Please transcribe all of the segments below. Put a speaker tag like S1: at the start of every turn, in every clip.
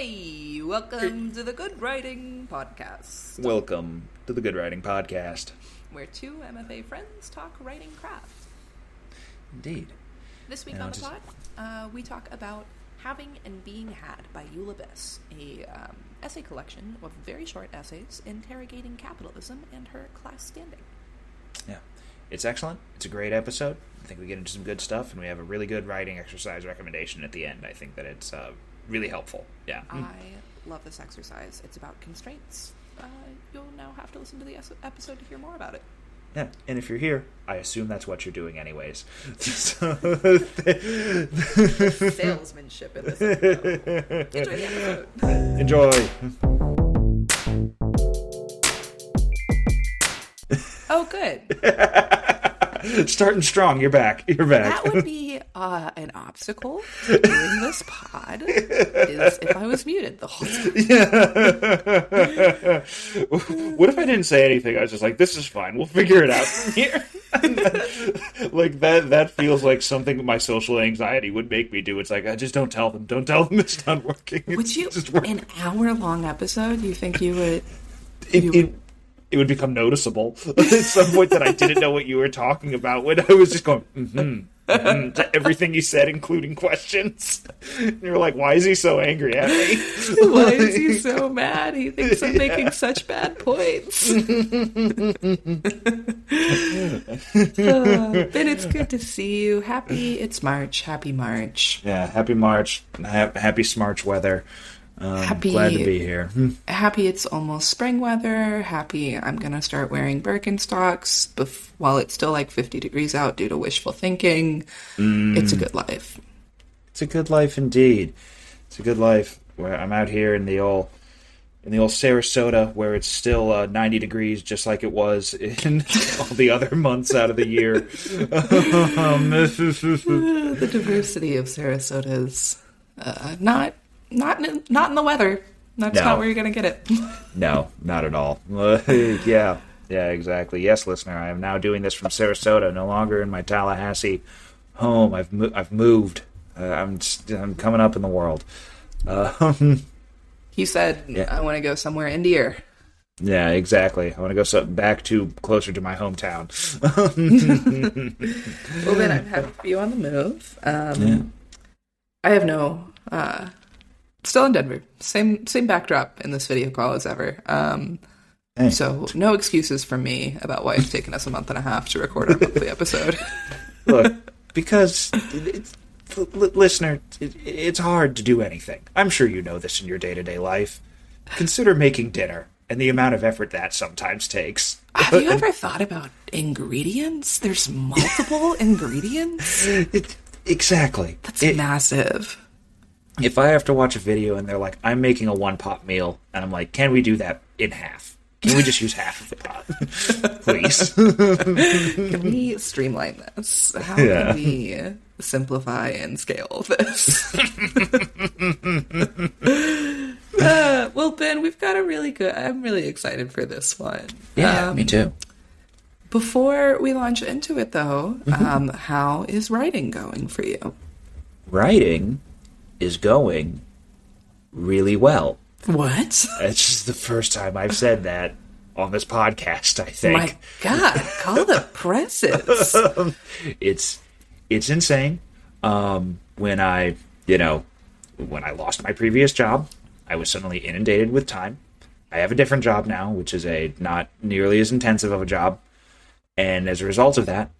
S1: Hey, welcome to the Good Writing Podcast,
S2: Welcome to the Good Writing Podcast.
S1: where two MFA friends talk writing craft.
S2: Indeed.
S1: This week
S2: Yeah,
S1: on the
S2: just-
S1: pod, uh, we talk about Having and Being Had by Eula Biss, a um, essay collection of very short essays interrogating capitalism and her class standing.
S2: Yeah. It's excellent. It's a great episode. I think we get into some good stuff, and we have a really good writing exercise recommendation at the end. I think that it's uh, really helpful. Yeah.
S1: I love this exercise. It's about constraints. Uh, you'll now have to listen to the episode to hear more about it.
S2: Yeah. And if you're here, I assume that's what you're doing anyways. So-
S1: Salesmanship in this episode. Enjoy the episode.
S2: Enjoy.
S1: Oh, good.
S2: Starting strong. You're back. You're back.
S1: That would be uh, an obstacle to doing this pod. Is if I was muted the whole time.
S2: what if I didn't say anything? I was just like, "This is fine. We'll figure it out from here." like that. That feels like something my social anxiety would make me do. It's like, I just don't tell them. Don't tell them it's not working.
S1: Would
S2: It's
S1: you
S2: just
S1: an hour long episode? You think you would?
S2: it,
S1: you
S2: it, it would become noticeable at some point that I didn't know what you were talking about when I was just going mm-hmm, mm-hmm, to everything you said, including questions. And you're like, "Why is he so angry at me?"
S1: Why is he so mad? He thinks I'm making such bad points. Uh, ben, it's good to see you. Happy it's March. Happy March.
S2: Yeah, happy March. Ha- happy Smarch weather. Um,
S1: Happy-
S2: Glad to be here. Hmm.
S1: Happy it's almost spring weather. Happy I'm gonna start wearing Birkenstocks bef- while it's still like 50 degrees out due to wishful thinking. It's a good life.
S2: It's a good life indeed. It's a good life. Where I'm out here in the old in the old Sarasota, where it's still uh, 90 degrees, just like it was in all the other months out of the year. Um,
S1: the diversity of Sarasota is uh, not not in, not in the weather. That's
S2: No.
S1: not where you're gonna get it.
S2: no, not at all. yeah, yeah, exactly. Yes, listener, I am now doing this from Sarasota, no longer in my Tallahassee home. I've mo- I've moved. Uh, I'm I'm coming up in the world. Um,
S1: he said,
S2: Yeah.
S1: "I want to go somewhere in the air."
S2: Yeah, exactly. I want to go so, back to closer to my hometown.
S1: Well, then I'm happy for you on the move. Um,
S2: Yeah.
S1: I have no. Uh, still in Denver. Same same backdrop in this video call as ever. Um. So no excuses from me about why it's taken us a month and a half to record our monthly episode.
S2: Look, because it's, l- listener, it, it's hard to do anything. I'm sure you know this in your day to day life. Consider making dinner and the amount of effort that sometimes takes.
S1: Have you ever thought about ingredients? There's multiple ingredients.
S2: It, exactly.
S1: That's
S2: It-
S1: massive.
S2: If I have to watch a video and they're like, "I'm making a one pot meal," and I'm like, "Can we do that in half? Can we just use half of the pot, please?"
S1: Can we streamline this? How
S2: Yeah.
S1: can we simplify and scale this? uh, well, Ben, we've got a really good. I'm really excited for this one. Um,
S2: me too.
S1: Before we launch into it, though,
S2: Mm-hmm.
S1: um, how is writing going for you?
S2: Writing is going really well.
S1: What?
S2: It's just the first time I've said that on this podcast. I think
S1: My God, call the presses.
S2: it's it's insane. Um, when I, you know, when I lost my previous job, I was suddenly inundated with time. I have a different job now, which is a not nearly as intensive of a job, and as a result of that,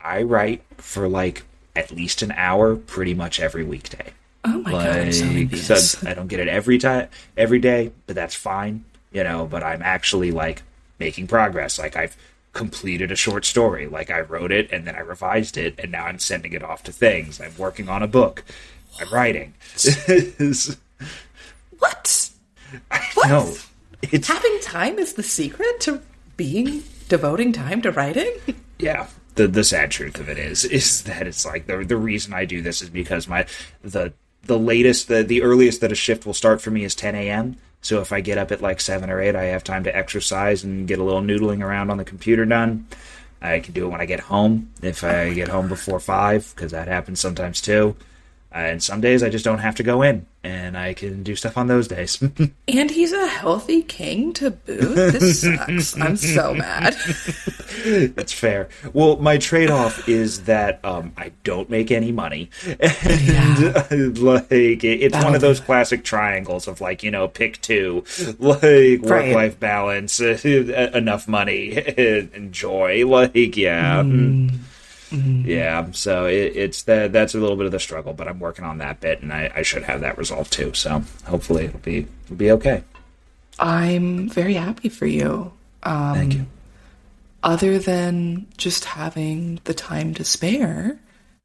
S2: I write for like at least an hour pretty much every weekday.
S1: Oh my God, I'm so
S2: Like, so I don't get it every time, every day, but that's fine, you know. But I'm actually like making progress. Like I've completed a short story. Like I wrote it and then I revised it, and now I'm sending it off to things. I'm working on a book. I'm writing.
S1: What?
S2: no, it's
S1: Having time is the secret to being devoting time to writing?
S2: yeah. The the sad truth of it is is that it's like the the reason I do this is because my the the latest the the earliest that a shift will start for me is 10 a.m. So if I get up at like seven or eight, I have time to exercise and get a little noodling around on the computer done. I can do it when I get home. If I get home before five, because that happens sometimes too. And some days I just don't have to go in, and I can do stuff on those days.
S1: and he's a healthy king to boot. This sucks. I'm so mad.
S2: That's fair. Well, my trade off is that um, I don't make any money, and yeah. like it's That'll one of those classic triangles of like you know pick two, like work life balance, enough money, enjoy, like yeah. Mm. Mm-hmm. Yeah, so it, it's that that's a little bit of the struggle, but I'm working on that bit, and I, I should have that resolved too. So hopefully it'll be it'll be okay.
S1: I'm very happy for you. Um,
S2: Thank you.
S1: Other than just having the time to spare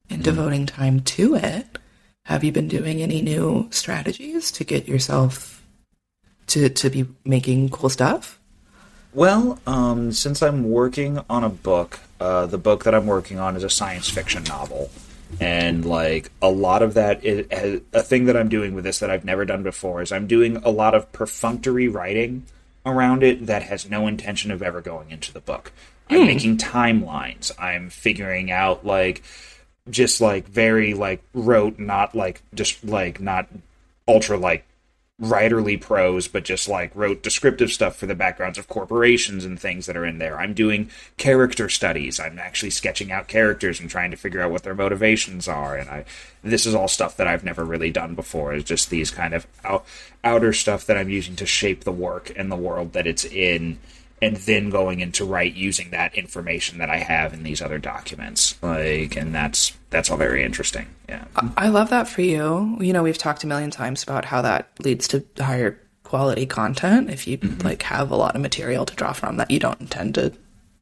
S1: and mm. devoting time to it, have you been doing any new strategies to get yourself to to be making cool stuff?
S2: Well, um, since I'm working on a book, uh, the book that I'm working on is a science fiction novel, and like a lot of that is a thing that I'm doing with this that I've never done before is I'm doing a lot of perfunctory writing around it that has no intention of ever going into the book. I'm mm. making timelines. I'm figuring out like just like very like rote, not like just like not ultra like writerly prose, but just like rote descriptive stuff for the backgrounds of corporations and things that are in there. I'm doing character studies. I'm actually sketching out characters and trying to figure out what their motivations are. And I, this is all stuff that I've never really done before. Is just these kind of out, outer stuff that I'm using to shape the work and the world that it's in and then going into write using that information that I have in these other documents. Like, and that's that's all very interesting. Yeah,
S1: I love that for you. You know, we've talked a million times about how that leads to higher quality content if you mm-hmm. like have a lot of material to draw from that you don't intend to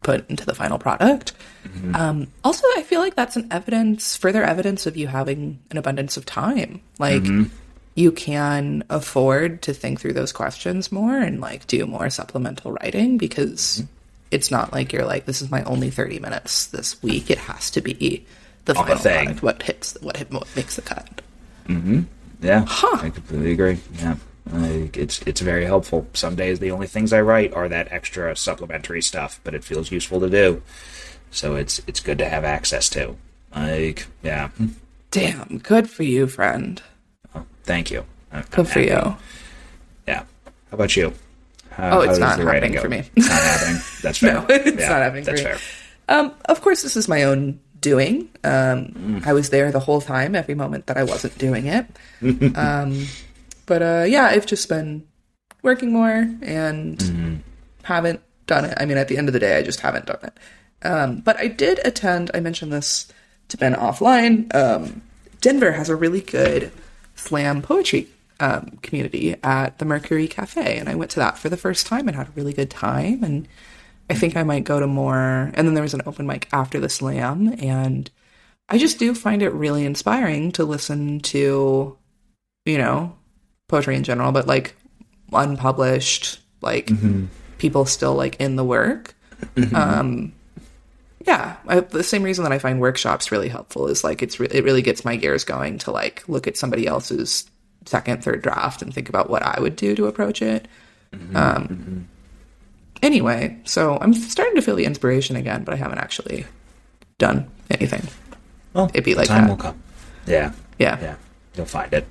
S1: put into the final product. Mm-hmm. Um, also, I feel like that's an evidence, further evidence of you having an abundance of time. Like. Mm-hmm you can afford to think through those questions more and like do more supplemental writing because mm-hmm. it's not like you're like this is my only 30 minutes this week. It has to be the final thing. product what hits what, hit, what makes the cut.
S2: Mm-hmm. Yeah. Huh. i completely agree. Yeah. Like it's it's very helpful. Some days the only things i write are that extra supplementary stuff but it feels useful to do. So it's it's good to have access to. Like yeah.
S1: Damn. Good for you friend
S2: Thank you.
S1: I'm Good for you.
S2: Yeah. How about you?
S1: How, oh, it's not happening for me.
S2: It's not happening. That's fair.
S1: no, it's yeah, not happening that's. Fair. Um, of course, this is my own doing. Um, mm. I was there the whole time, every moment that I wasn't doing it. um, but uh, yeah, I've just been working more and mm-hmm. haven't done it. I mean, at the end of the day, I just haven't done it. Um, but I did attend. I mentioned this to Ben offline. Um, Denver has a really good slam poetry um, community at the Mercury Cafe, and I went to that for the first time and had a really good time. And I think I might go to more. And then there was an open mic after the slam, and I just do find it really inspiring to listen to, you know, poetry in general, but like unpublished, like mm-hmm. people still like in the work. Mm-hmm. Um, yeah, I, the same reason that I find workshops really helpful is like it's re- it really gets my gears going to like look at somebody else's second, third draft and think about what I would do to approach it. Mm-hmm, um, mm-hmm. Anyway, so I'm starting to feel the inspiration again, but I haven't actually done anything.
S2: Well, it'd be like time that. will come. Yeah,
S1: yeah,
S2: yeah. You'll find it.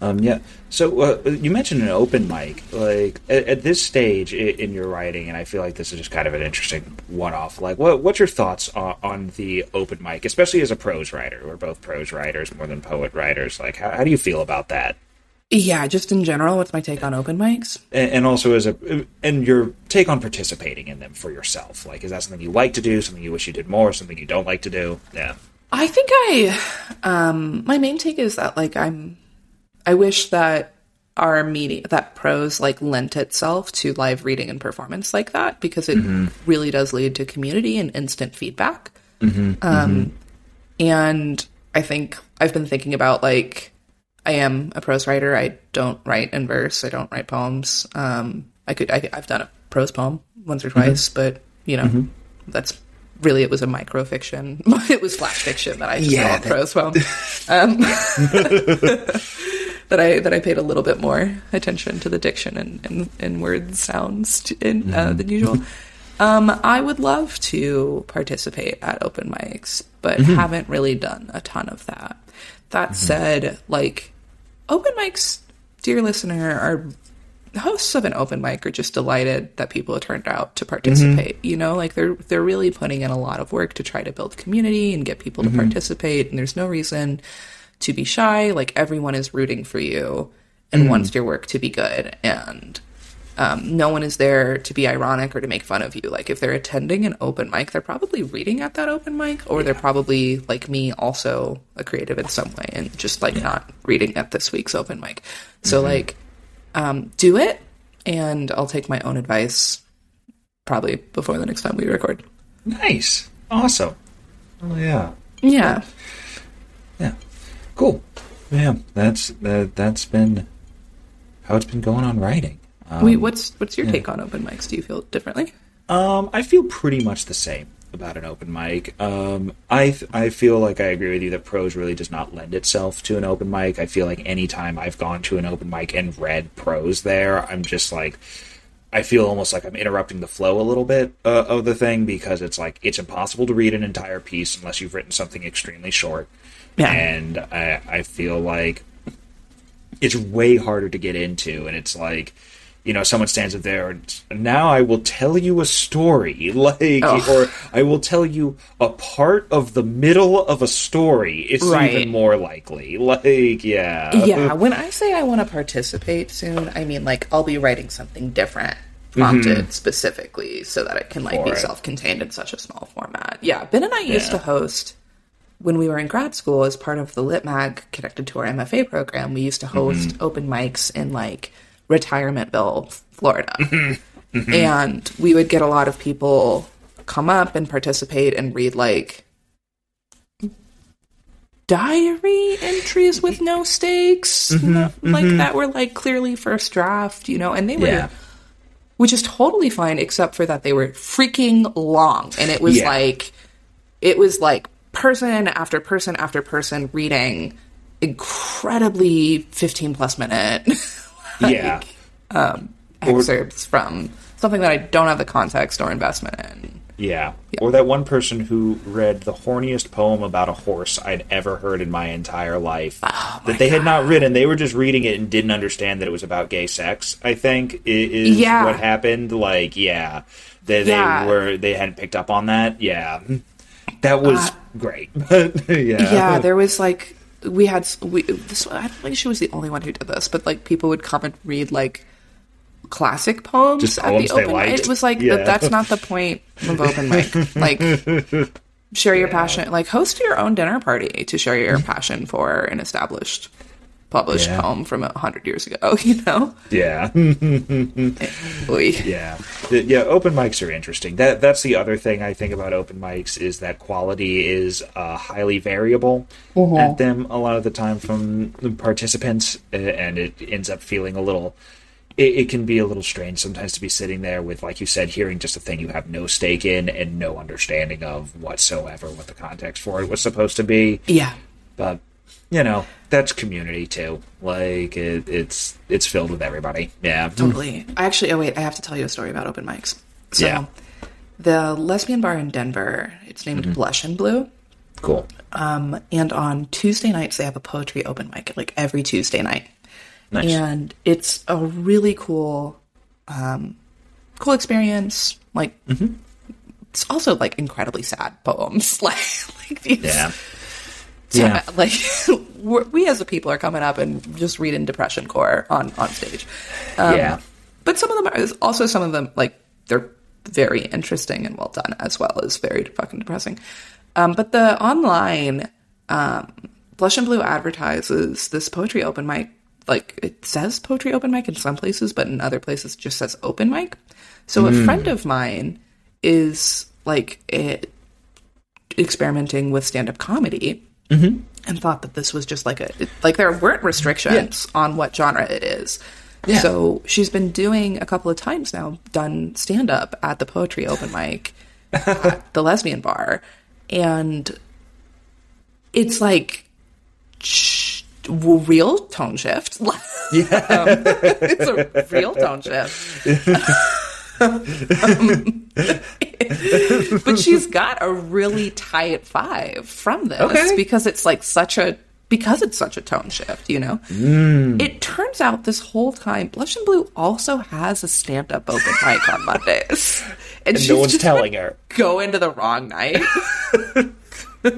S2: Um, yeah. So uh, you mentioned an open mic. Like at, at, this stage in your writing, and I feel like this is just kind of an interesting one-off. Like, what, what's your thoughts on, on, the open mic, especially as a prose writer? We're both prose writers more than poet writers. Like, how, how do you feel about that?
S1: Yeah, just in general, what's my take on open mics?
S2: And, and, also as a and your take on participating in them for yourself. Like, is that something you like to do? Something you wish you did more? Something you don't like to do? Yeah.
S1: I think I, um, my main take is that like I'm I wish that our media that prose like lent itself to live reading and performance like that because it mm-hmm. really does lead to community and instant feedback. Mm-hmm. Um, mm-hmm. and I think I've been thinking about like I am a prose writer. I don't write in verse. I don't write poems. Um, I could I, have done a prose poem once or mm-hmm. twice, but you know mm-hmm. that's really it was a micro fiction. it was flash fiction that I just yeah, wrote prose poem. Um, that I that I paid a little bit more attention to the diction and and, and word sounds to, in, uh, mm-hmm. than usual. Um, I would love to participate at open mics, but mm-hmm. haven't really done a ton of that. that said, like open mics, dear listener, are hosts of an open mic are just delighted that people have turned out to participate. You know, like they're they're really putting in a lot of work to try to build community and get people to participate. And there's no reason to be shy. Like everyone is rooting for you and wants your work to be good. And um, no one is there to be ironic or to make fun of you. Like if they're attending an open mic, they're probably reading at that open mic, or they're probably like me, also a creative in some way, and just like not reading at this week's open mic. So like, um, do it, and I'll take my own advice probably before the next time we record.
S2: Nice. Awesome. Oh yeah.
S1: Yeah,
S2: Yeah. Cool. Yeah. That's that. That's been how it's been going on writing.
S1: Wait, what's what's your take on open mics? Do you feel differently?
S2: Um, I feel pretty much the same about an open mic. Um, I th- I feel like I agree with you that prose really does not lend itself to an open mic. I feel like anytime I've gone to an open mic and read prose there, I'm just like. I feel almost like I'm interrupting the flow a little bit uh, of the thing because it's like it's impossible to read an entire piece unless you've written something extremely short.
S1: Yeah.
S2: And I, I feel like it's way harder to get into, and it's like, you know, someone stands up there and now I will tell you a story, like, or I will tell you a part of the middle of a story. It's
S1: Right.
S2: even more likely, like, yeah,
S1: yeah, when I say I want to participate soon, I mean like I'll be writing something different, mm-hmm. prompted specifically so that it can like
S2: For
S1: be
S2: it.
S1: self-contained in such a small format. Yeah, Ben and I used to host when we were in grad school as part of the Lit Mag connected to our MFA program. We used to mm-hmm. host open mics in like Retirementville, Florida, mm-hmm. Mm-hmm. and we would get a lot of people come up and participate and read like diary entries with no stakes no- like that were like clearly first draft you know and they were
S2: Yeah.
S1: which is totally fine except for that they were freaking long and it was
S2: Yeah.
S1: like it was like person after person after person reading incredibly 15 plus minute
S2: yeah.
S1: Um, excerpts from something that i don't have the context or investment in
S2: Yeah. Or that one person who read the horniest poem about a horse I'd ever heard in my entire life oh that they had not written. They were just reading it and didn't understand that it was about gay sex, I think, is
S1: Yeah.
S2: what happened. Like, yeah. They, they were they hadn't picked up on that. Yeah. That was uh, great. But yeah.
S1: yeah there was like we had we this i don't think she was the only one who did this but like people would come and read like classic poems
S2: Just
S1: at
S2: poems
S1: the open mic it was like
S2: Yeah.
S1: th- that's not the point of open mic like share your passion like host your own dinner party to share your passion for an established published
S2: Yeah.
S1: poem from a hundred years ago you know
S2: Yeah. Yeah, yeah. Open mics are interesting. That that's the other thing I think about open mics is that quality is uh, highly variable at them a lot of the time from the participants, uh, and it ends up feeling a little. It, it can be a little strange sometimes to be sitting there with, like you said, hearing just a thing you have no stake in and no understanding of whatsoever what the context for it was supposed to be.
S1: yeah
S2: But you know, that's community too. Like it, it's it's filled with everybody. Yeah.
S1: Totally. I actually, oh wait, I have to tell you a story about open mics. So,
S2: Yeah.
S1: the lesbian bar in Denver, it's named Blush and Blu.
S2: Cool.
S1: Um, and on Tuesday nights, they have a poetry open mic, like every Tuesday night.
S2: Nice.
S1: And it's a really cool, um, cool experience. Like, it's also like incredibly sad poems. like, like these,
S2: Yeah.
S1: Yeah. like we're, we as a people are coming up and just reading depression core on on stage. Um,
S2: yeah.
S1: but some of them are also some of them like they're very interesting and well done as well as very fucking depressing um, but the online um, Blush and Blu advertises this poetry open mic like it says poetry open mic in some places but in other places it just says open mic so a friend of mine is like eh, experimenting with stand-up comedy Mm-hmm. and thought that this was just like a like there weren't restrictions on what genre it is.
S2: Yeah.
S1: So she's been doing a couple of times now, done stand up at the poetry open mic at the lesbian bar, and it's like sh- w- real tone shift. Yeah, um, it's a real tone shift. Um, but she's got a really tight five from this
S2: Okay.
S1: because it's like such a because it's such a tone shift, you know?
S2: Mm.
S1: It turns out this whole time, Blush and Blu also has a stand up open mic on Mondays. And,
S2: no one's
S1: just
S2: telling her.
S1: Go into the wrong night.
S2: Uh,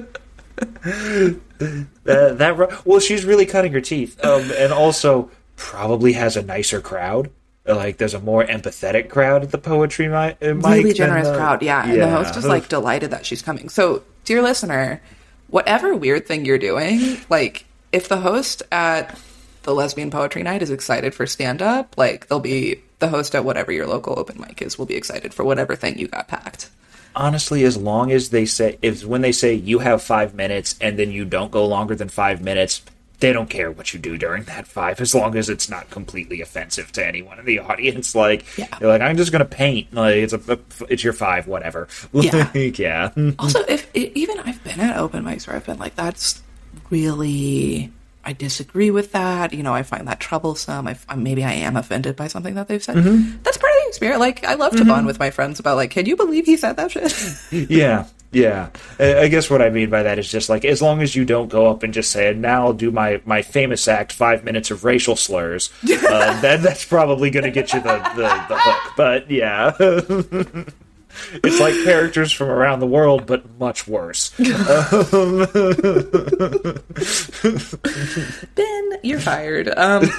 S2: that well, she's really cutting her teeth, um, and also probably has a nicer crowd. Like there's a more empathetic crowd at the poetry mi- uh, mic.
S1: really generous
S2: the-
S1: crowd, yeah. And the host is like delighted that she's coming. So, dear listener, whatever weird thing you're doing, like if the host at the lesbian poetry night is excited for stand up, like they'll be the host at whatever your local open mic is will be excited for whatever thing you got packed.
S2: honestly, as long as they say, if when they say you have five minutes and then you don't go longer than five minutes, they don't care what you do during that five, as long as it's not completely offensive to anyone in the audience. Like,
S1: Yeah.
S2: you're like, I'm just gonna paint. Like, it's a, it's your five, whatever.
S1: Yeah.
S2: Like, yeah.
S1: Also, if even I've been at open mics where I've been like, that's really, I disagree with that. You know, I find that troublesome. I, maybe I am offended by something that they've said. Mm-hmm. That's part of the experience. Like, I love to bond mm-hmm. with my friends about like, can you believe he said that shit?
S2: Yeah, yeah. I guess what I mean by that is just like as long as you don't go up and just say, "Now I'll do my my famous act, five minutes of racial slurs," uh, that that's probably going to get you the, the the hook. But yeah. It's like characters from around the world, but much worse.
S1: ben, you're fired. Um,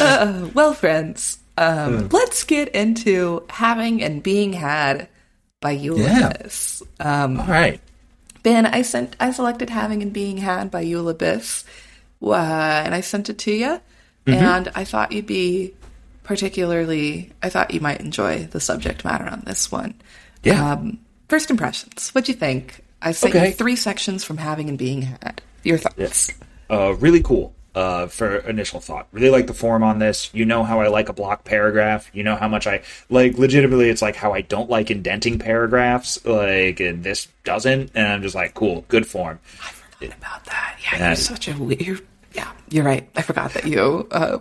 S1: uh, well, friends, um, let's get into having and being had by Eula Biss. Um,
S2: All right.
S1: Ben, I sent, I selected having and being had by Eula Biss, uh, and I sent it to you. And I thought you'd be particularly, I thought you might enjoy the subject matter on this one.
S2: Yeah.
S1: Um, first impressions. What'd you think? I sent
S2: Okay.
S1: you three sections from having and being had. Your thoughts?
S2: Uh, really cool. Uh, for initial thought, really like the form on this. You know how I like a block paragraph. You know how much I like. Legitimately, it's like how I don't like indenting paragraphs. Like, and this doesn't. And I'm just like, cool, good form.
S1: I forgot about that. Yeah,
S2: Yeah.
S1: you're such a weird. Yeah, you're right. I forgot that you. Uh,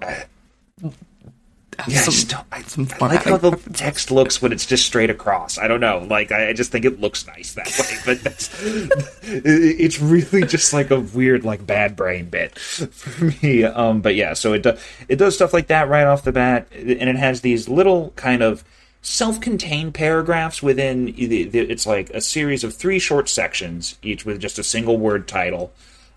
S2: Yeah, I just don't. I,
S1: some
S2: I like how the text looks when it's just straight across. I don't know. Like, I, I just think it looks nice that way. But that's it, it's really just like a weird, like bad brain bit for me. Um, but yeah, so it does it does stuff like that right off the bat, and it has these little kind of self-contained paragraphs within. the- the- It's like a series of three short sections, each with just a single word title.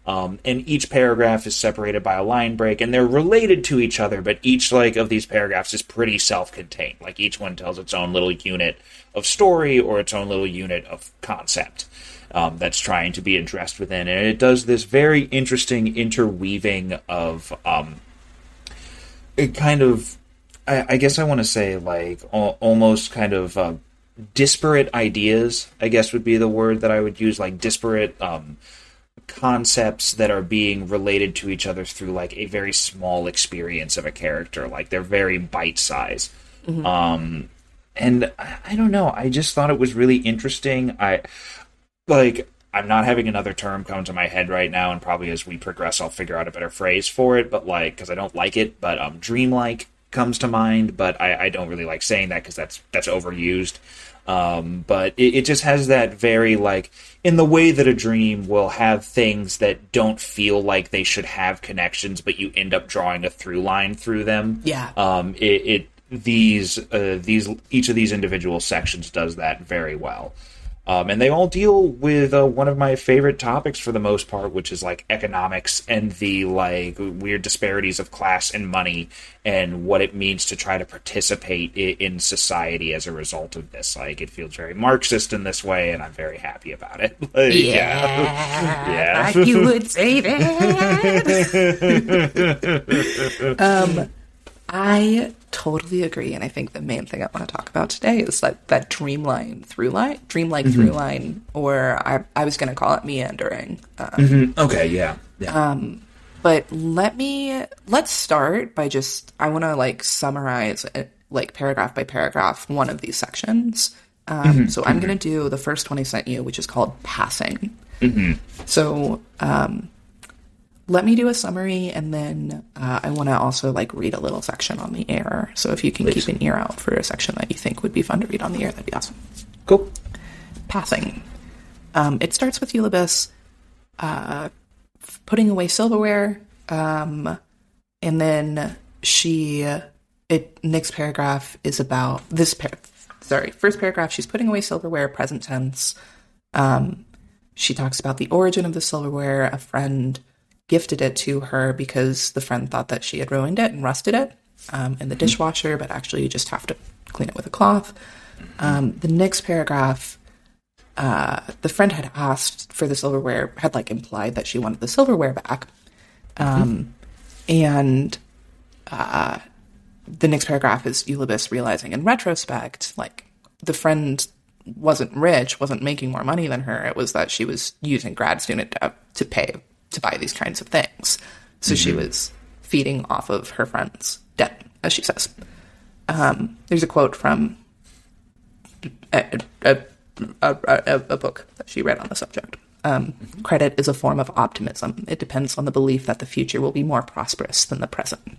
S2: Um, and each paragraph is separated by a line break, and they're related to each other. But each like of these paragraphs is pretty self-contained. Like each one tells its own little unit of story or its own little unit of concept um, that's trying to be addressed within. And it does this very interesting interweaving of um, kind of I, I guess I want to say like al- almost kind of uh, disparate ideas. I guess would be the word that I would use, like disparate um, concepts that are being related to each other through like a very small experience of a character. Like they're very bite size. Um, and I, I don't know. I just thought it was really interesting. I like. I'm not having another term come to my head right now, and probably as we progress, I'll figure out a better phrase for it. But like, because I don't like it, but um, dreamlike comes to mind. But I, I don't really like saying that because that's that's overused. Um, but it, it just has that very like in the way that a dream will have things that don't feel like they should have connections, but you end up drawing a through line through them.
S1: Yeah.
S2: Um, it, it these uh, these each of these individual sections does that very well. Um, and they all deal with uh, one of my favorite topics for the most part, which is like economics and the like weird disparities of class and money and what it means to try to participate i- in society as a result of this. Like it feels very Marxist in this way, and I'm very happy about it. Like, yeah.
S1: like you would say that. um, I totally agree, and I think the main thing I want to talk about today is that that dreamline through line, dreamlike mm-hmm. through line, or I, I was going to call it meandering. Um, mm-hmm.
S2: okay. Yeah. Yeah.
S1: Um, but let me let's start by just I want to like summarize it, like paragraph by paragraph one of these sections. Um, mm-hmm. so I'm going to do the first one I sent you, which is called passing. So um, let me do a summary, and then uh, I want to also like read a little section on the air. So if you can keep an ear out for a section that you think would be fun to read on the air, that'd be awesome.
S2: cool.
S1: Passing. Um, it starts with Eula Biss uh, putting away silverware, um, and then she. It next paragraph is about this. Par- sorry, first paragraph. She's putting away silverware, present tense. Um, she talks about the origin of the silverware. A friend gifted it to her because the friend thought that she had ruined it and rusted it um, in the dishwasher, but actually you just have to clean it with a cloth. Um, the next paragraph, uh, the friend had asked for the silverware, had like implied that she wanted the silverware back. Um, and uh, the next paragraph is Eula Biss realizing in retrospect, like the friend wasn't rich, wasn't making more money than her. It was that she was using grad student debt to pay to buy these kinds of things. So she was feeding off of her friend's debt, as she says. Um, there's a quote from a, a, a, a, book that she read on the subject. Um, credit is a form of optimism. It depends on the belief that the future will be more prosperous than the present.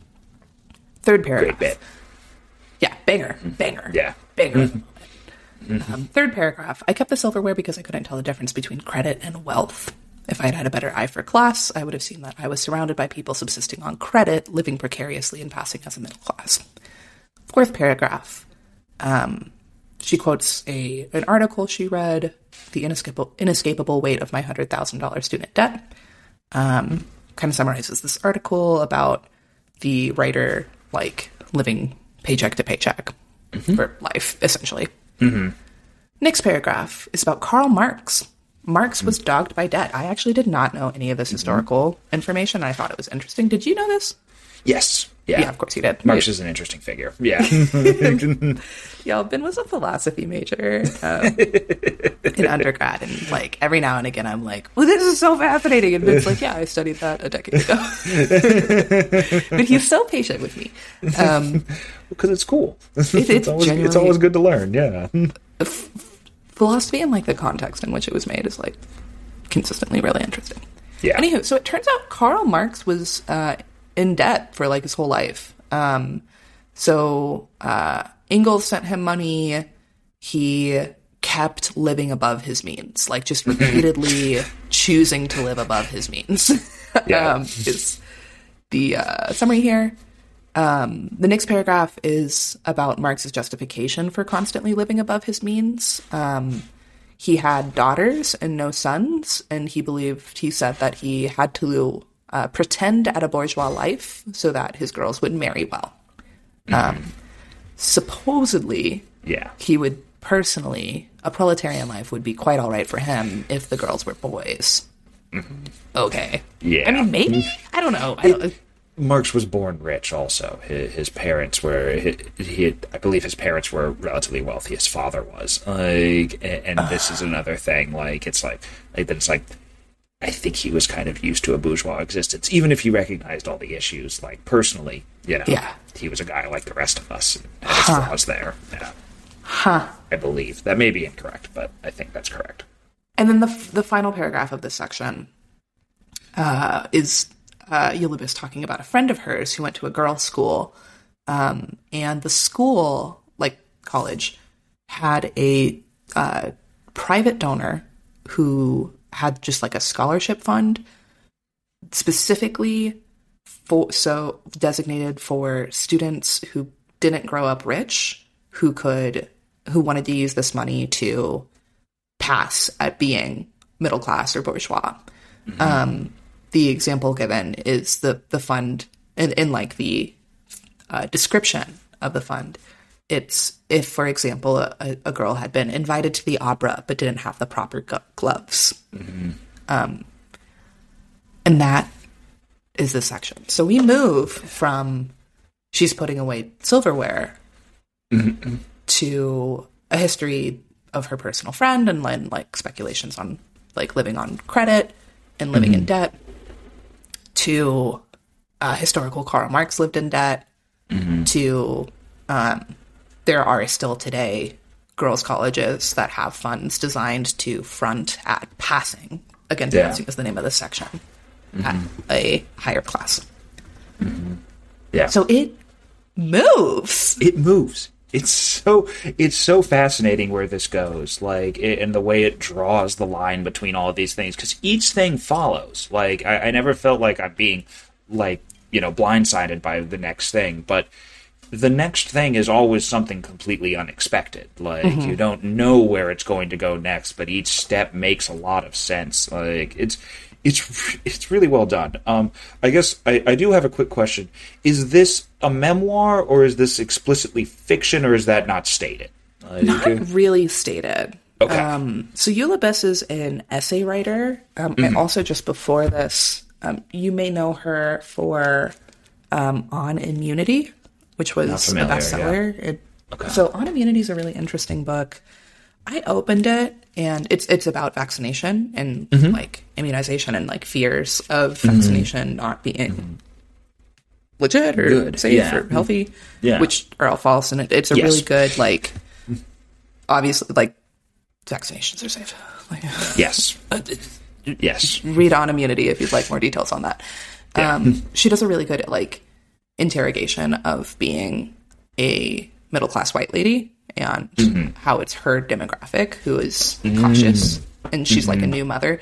S1: Third paragraph. Yeah, banger, banger.
S2: Yeah.
S1: banger. Um, third paragraph. I kept the silverware because I couldn't tell the difference between credit and wealth. If I had had a better eye for class, I would have seen that I was surrounded by people subsisting on credit, living precariously, and passing as a middle class. Fourth paragraph. Um, she quotes a an article she read, "The inescapable inescapable weight of my hundred thousand dollar student debt." Um, kind of summarizes this article about the writer like living paycheck to paycheck for life, essentially. Next paragraph is about Karl Marx. Marx was dogged by debt. I actually did not know any of this historical information. I thought it was interesting. Did you know this?
S2: Yes. Yeah.
S1: Yeah, of course you did.
S2: Marx is an interesting figure. Yeah.
S1: Yeah, Ben was a philosophy major um, in undergrad, and like every now and again, I'm like, "Well, this is so fascinating," and Ben's like, "Yeah, I studied that a decade ago." but he's so patient with me. Um,
S2: Because it's cool.
S1: it's
S2: it's, always, it's always good to learn. Yeah.
S1: Philosophy and like the context in which it was made is like consistently really interesting.
S2: Yeah.
S1: Anywho, so it turns out Karl Marx was uh, in debt for like his whole life. Um, so uh, Engels sent him money. He kept living above his means, like just repeatedly choosing to live above his means.
S2: Yeah.
S1: um, is the uh, summary here. Um, the next paragraph is about Marx's justification for constantly living above his means. Um, he had daughters and no sons, and he believed, he said that he had to uh, pretend at a bourgeois life so that his girls would marry well. Um, supposedly,
S2: Yeah.
S1: he would personally, a proletarian life would be quite all right for him if the girls were boys. Okay.
S2: Yeah.
S1: I mean, maybe? I don't know. I don't,
S2: Marx was born rich. Also, his, his parents were. He, he had, I believe his parents were relatively wealthy. His father was. Like, and, and this is another thing. Like, it's like, like that. It's like, I think he was kind of used to a bourgeois existence, even if he recognized all the issues. Like personally, you know,
S1: Yeah.
S2: he was a guy like the rest of us, and his flaws there. Yeah,
S1: huh.
S2: I believe that may be incorrect, but I think that's correct.
S1: And then the the final paragraph of this section uh, is uh, Eula Biss talking about a friend of hers who went to a girls' school, um, and the school, like college, had a uh, private donor who had just like a scholarship fund specifically for so designated for students who didn't grow up rich who could who wanted to use this money to pass at being middle class or bourgeois. Um, the example given is the the fund in, in like the uh, description of the fund. It's if, for example, a, a girl had been invited to the opera but didn't have the proper glo- gloves, um, and that is the section. So we move from she's putting away silverware to a history of her personal friend and then like speculations on like living on credit and living in debt to uh, historical Karl Marx lived in debt to um, there are still today girls colleges that have funds designed to front at passing again
S2: Yeah.
S1: passing is the name of this section at a higher class.
S2: Yeah.
S1: so it moves.
S2: It moves it's so it's so fascinating where this goes like it, and the way it draws the line between all of these things because each thing follows. Like I, I never felt like i'm being like you know blindsided by the next thing but the next thing is always something completely unexpected. Like mm-hmm. you don't know where it's going to go next but each step makes a lot of sense. Like it's it's it's really well done. Um, I guess I, I do have a quick question. Is this a memoir or is this explicitly fiction or is that not stated? Like,
S1: Not really stated.
S2: Okay.
S1: Um, so Eula Biss is an essay writer. Um,
S2: Mm-hmm.
S1: And also, just before this, um, you may know her for um, On Immunity, which was a
S2: familiar,
S1: bestseller. It, So On Immunity is a really interesting book. I opened it, and it's it's about vaccination and
S2: Mm-hmm.
S1: like immunization and like fears of mm-hmm. vaccination not being mm-hmm. legit or
S2: Good,
S1: safe
S2: yeah.
S1: or healthy, mm-hmm.
S2: Yeah.
S1: which are all false. And it, it's a
S2: Yes.
S1: really good like obviously like vaccinations are safe. Like,
S2: yes. Uh, yes.
S1: read on immunity if you'd like more details on that. Um, she does a really good like interrogation of being a middle class white lady and mm-hmm. how it's her demographic who is cautious mm-hmm. and she's like a mm-hmm. new mother.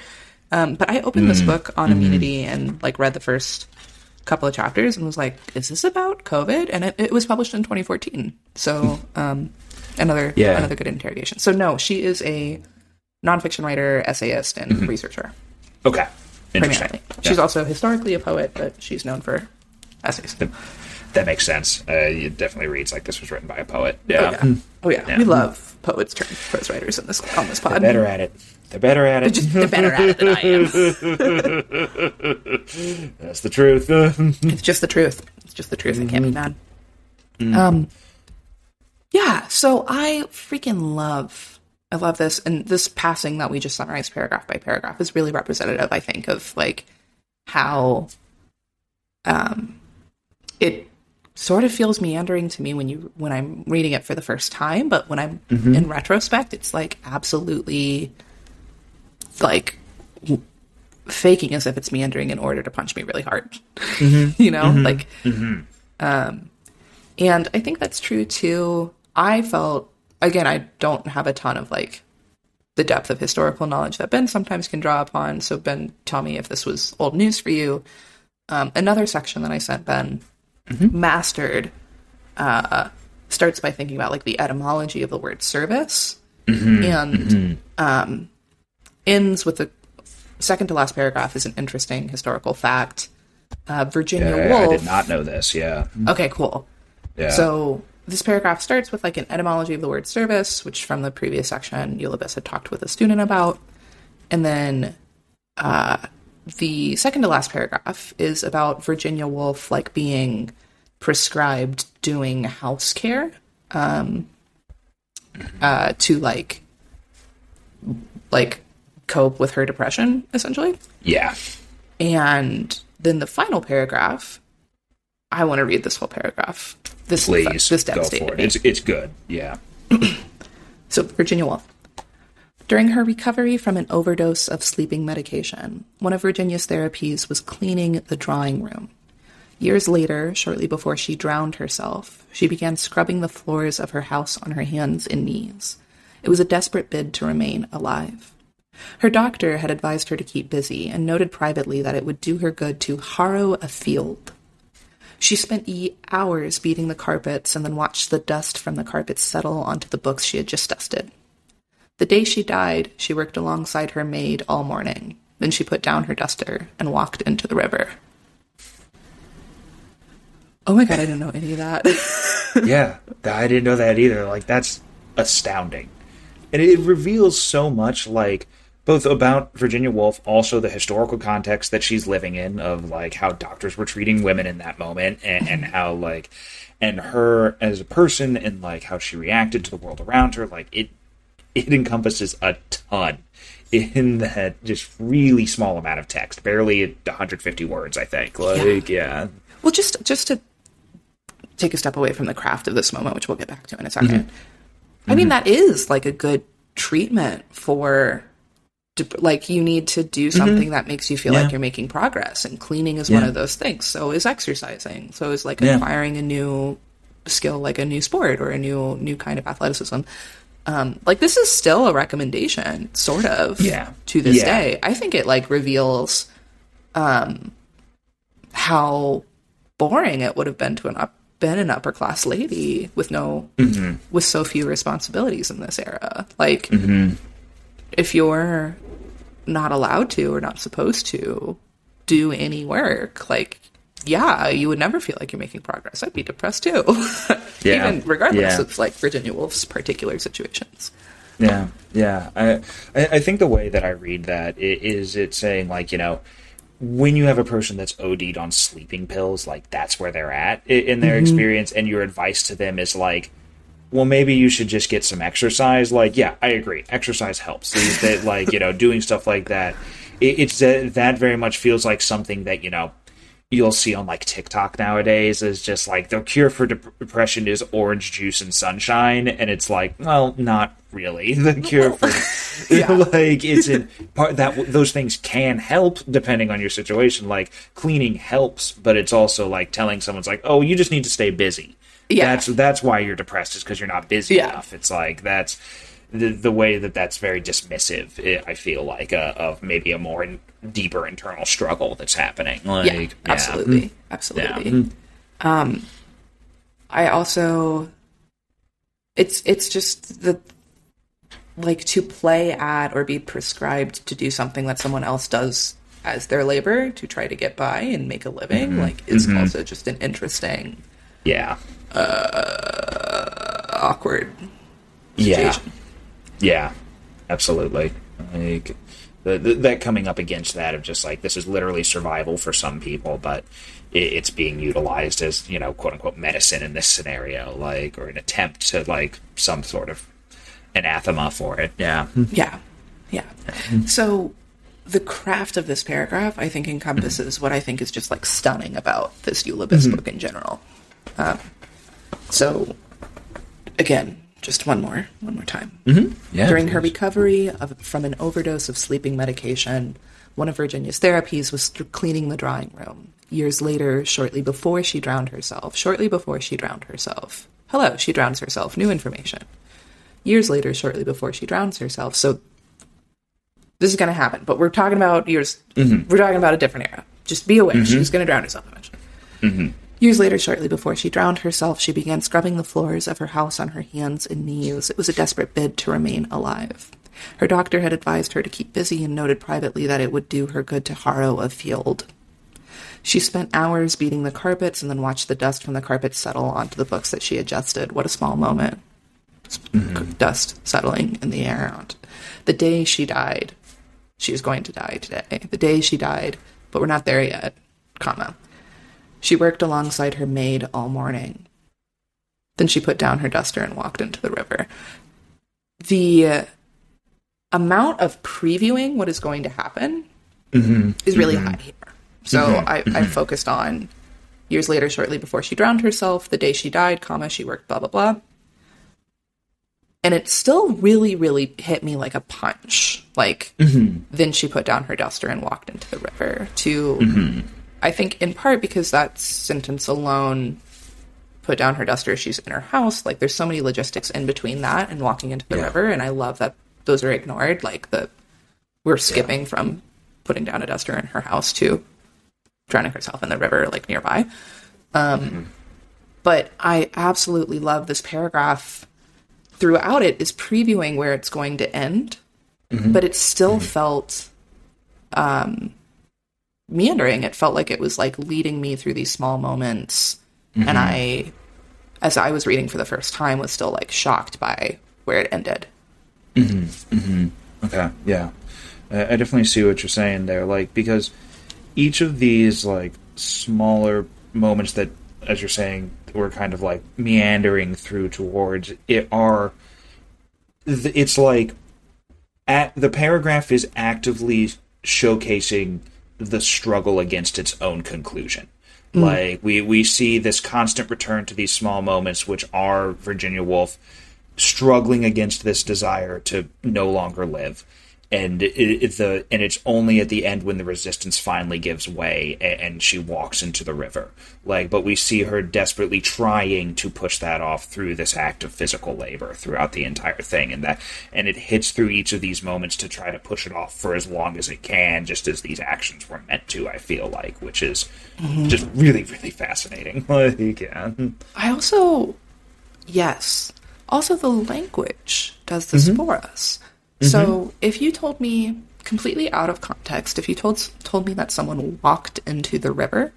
S1: Um, but I opened this book on immunity and like read the first couple of chapters and was like, "Is this about COVID?" And it, it was published in 2014. So hmm. um, another
S2: Yeah.
S1: another good interrogation. So no, she is a nonfiction writer, essayist, and researcher
S2: Okay. Interesting.
S1: primarily. She's also historically a poet, but she's known for essays.
S2: That makes sense. Uh, it definitely reads like this was written by a poet.
S1: Oh
S2: Yeah.
S1: yeah, oh yeah.
S2: Yeah.
S1: We love poets turned prose writers in this on this pod.
S2: They're Better at it. They're better at it.
S1: Just they're better at it than I am.
S2: That's the truth.
S1: It's just the truth. It's just the truth. It can't be mad. Um, yeah. So I freaking love. I love this, and this passing that we just summarized paragraph by paragraph is really representative. I think of like how, um, it sort of feels meandering to me when you when I'm reading it for the first time, but when I'm in retrospect, it's like absolutely like faking as if it's meandering in order to punch me really hard. you know, like um and I think that's true too. I felt again, I don't have a ton of like the depth of historical knowledge that Ben sometimes can draw upon. So Ben, tell me if this was old news for you. Um, another section that I sent Ben mastered uh, starts by thinking about like the etymology of the word service and um, ends with the second to last paragraph is an interesting historical fact. Uh, Virginia
S2: I, I
S1: Woolf.
S2: did not know this. Yeah.
S1: Okay, cool.
S2: Yeah.
S1: So this paragraph starts with like an etymology of the word service, which from the previous section Eula Biss had talked with a student about. And then uh, the second to last paragraph is about Virginia Woolf like being prescribed doing house care um, uh, to like like cope with her depression, essentially.
S2: yeah.
S1: And then the final paragraph, I want to read this whole paragraph. This
S2: Please
S1: this
S2: go for it. It's it's good. Yeah.
S1: So, Virginia Woolf. During her recovery from an overdose of sleeping medication, one of Virginia's therapies was cleaning the drawing room. Years later, shortly before she drowned herself, she began scrubbing the floors of her house on her hands and knees. It was a desperate bid to remain alive. Her doctor had advised her to keep busy and noted privately that it would do her good to harrow a field. She spent hours beating the carpets and then watched the dust from the carpets settle onto the books she had just dusted. The day she died, she worked alongside her maid all morning. Then she put down her duster and walked into the river. Oh my god, I didn't know any of that.
S2: yeah, I didn't know that either. Like that's astounding, and it reveals so much. Like both about Virginia Woolf, also the historical context that she's living in of like how doctors were treating women in that moment, and, and how like, and her as a person, and like how she reacted to the world around her. Like it, it encompasses a ton in that just really small amount of text, barely 150 words, I think. Like yeah,
S1: well, just just to take a step away from the craft of this moment, which we'll get back to in a 2nd mm-hmm. I mean, mm-hmm. that is like a good treatment for like you need to do mm-hmm. something that makes you feel
S2: Yeah.
S1: like you're making progress and cleaning is one of those things. So is exercising. So is like
S2: Yeah.
S1: acquiring a new skill like a new sport or a new new kind of athleticism. Um, like this is still a recommendation, sort of.
S2: Yeah.
S1: To this
S2: Yeah.
S1: day, I think it like reveals um, how boring it would have been to an up, been an upper class lady with no with so few responsibilities in this era. Like, if you're not allowed to or not supposed to do any work, like, yeah, you would never feel like you're making progress. I'd be depressed too,
S2: Yeah.
S1: even regardless
S2: Yeah.
S1: of like Virginia Woolf's particular situations.
S2: Yeah, yeah. I, I think the way that I read that is it's saying like you know when you have a person that's OD'd on sleeping pills, like that's where they're at in their mm-hmm. experience, and your advice to them is like, well, maybe you should just get some exercise. Like, yeah, I agree, exercise helps. That like you know doing stuff like that, it, it's that that very much feels like something that you know you'll see on like TikTok nowadays is just like the cure for dep- depression is orange juice and sunshine, and it's like, well, not really. The cure for like it's in part that those things can help depending on your situation. Like cleaning helps, but it's also like telling someone's like, oh, you just need to stay busy.
S1: Yeah.
S2: that's that's why you're depressed is because you're not busy
S1: Yeah.
S2: enough. It's like that's. The, the way that that's very dismissive, i I feel like, uh, of maybe a more deeper internal struggle that's happening. Like,
S1: yeah, absolutely, hmm. absolutely. Um, I also, it's it's just the like to play at or be prescribed to do something that someone else does as their labor to try to get by and make a living. Mm-hmm. Like, is mm-hmm. also just an interesting,
S2: Yeah.
S1: Uh, awkward
S2: Yeah. Yeah, absolutely. Like the, the, that coming up against that of just like this is literally survival for some people, but it, it's being utilized as you know quote unquote medicine in this scenario, like or an attempt to like some sort of anathema for it. Yeah,
S1: Yeah. Yeah. So the craft of this paragraph, I think, encompasses what I think is just like stunning about this Eula Biss book in general. Um, so, again, just one more, one more time. Mm-hmm.
S2: yeah.
S1: During her recovery of, from an overdose of sleeping medication, one of Virginia's therapies was st- cleaning the drawing room. Years later, shortly before she drowned herself, shortly before she drowned herself. Hello, she drowns herself. New information. Years later, shortly before she drowns herself. So this is going to happen, but we're talking about years. Mm-hmm. We're talking about a different era. Just be aware, mm-hmm. she's going to drown herself eventually. Years later, shortly before she drowned herself, she began scrubbing the floors of her house on her hands and knees. It was a desperate bid to remain alive. Her doctor had advised her to keep busy and noted privately that it would do her good to harrow a field. She spent hours beating the carpets and then watched the dust from the carpets settle onto the books that she adjusted. What a small moment. Mm-hmm. Dust settling in the air. The day she died, she was going to die today. The day she died, but we're not there yet, comma. She worked alongside her maid all morning. Then she put down her duster and walked into the river. The amount of previewing what is going to happen mm-hmm. is really mm-hmm. high here. So mm-hmm. I, I focused on years later, shortly before she drowned herself, the day she died, comma, she worked, blah, blah, blah. And it still really, really hit me like a punch. Like, then she put down her duster and walked into the river to, I think, in part because that sentence alone put down her duster, she's in her house. Like, there's so many logistics in between that and walking into the
S2: Yeah.
S1: river. And I love that those are ignored. Like, the, we're skipping from putting down a duster in her house to drowning herself in the river, like nearby. Um, But I absolutely love this paragraph throughout it is previewing where it's going to end, but it still felt um, meandering. It felt like it was like leading me through these small moments, and I, as I was reading for the first time, was still like shocked by where it ended. Mm-hmm. Mm-hmm.
S2: Okay, yeah. I I definitely see what you're saying there. Like, because each of these, like, smaller moments that, as you're saying, we're kind of like meandering through towards it are. It's like. At, the paragraph is actively showcasing the struggle against its own conclusion. Mm. Like we we see this constant return to these small moments, which are Virginia Woolf struggling against this desire to no longer live and it, it, the and it's only at the end when the resistance finally gives way and, and, she walks into the river. Like but we see her desperately trying to push that off through this act of physical labor throughout the entire thing and that and it hits through each of these moments to try to push it off for as long as it can just as these actions were meant to i feel like which is mm-hmm. just really really fascinating. Like yeah.
S1: I also yes. Also the language does this mm-hmm. for us Mm-hmm. So if you told me completely out of context, if you told told me that someone walked into the river,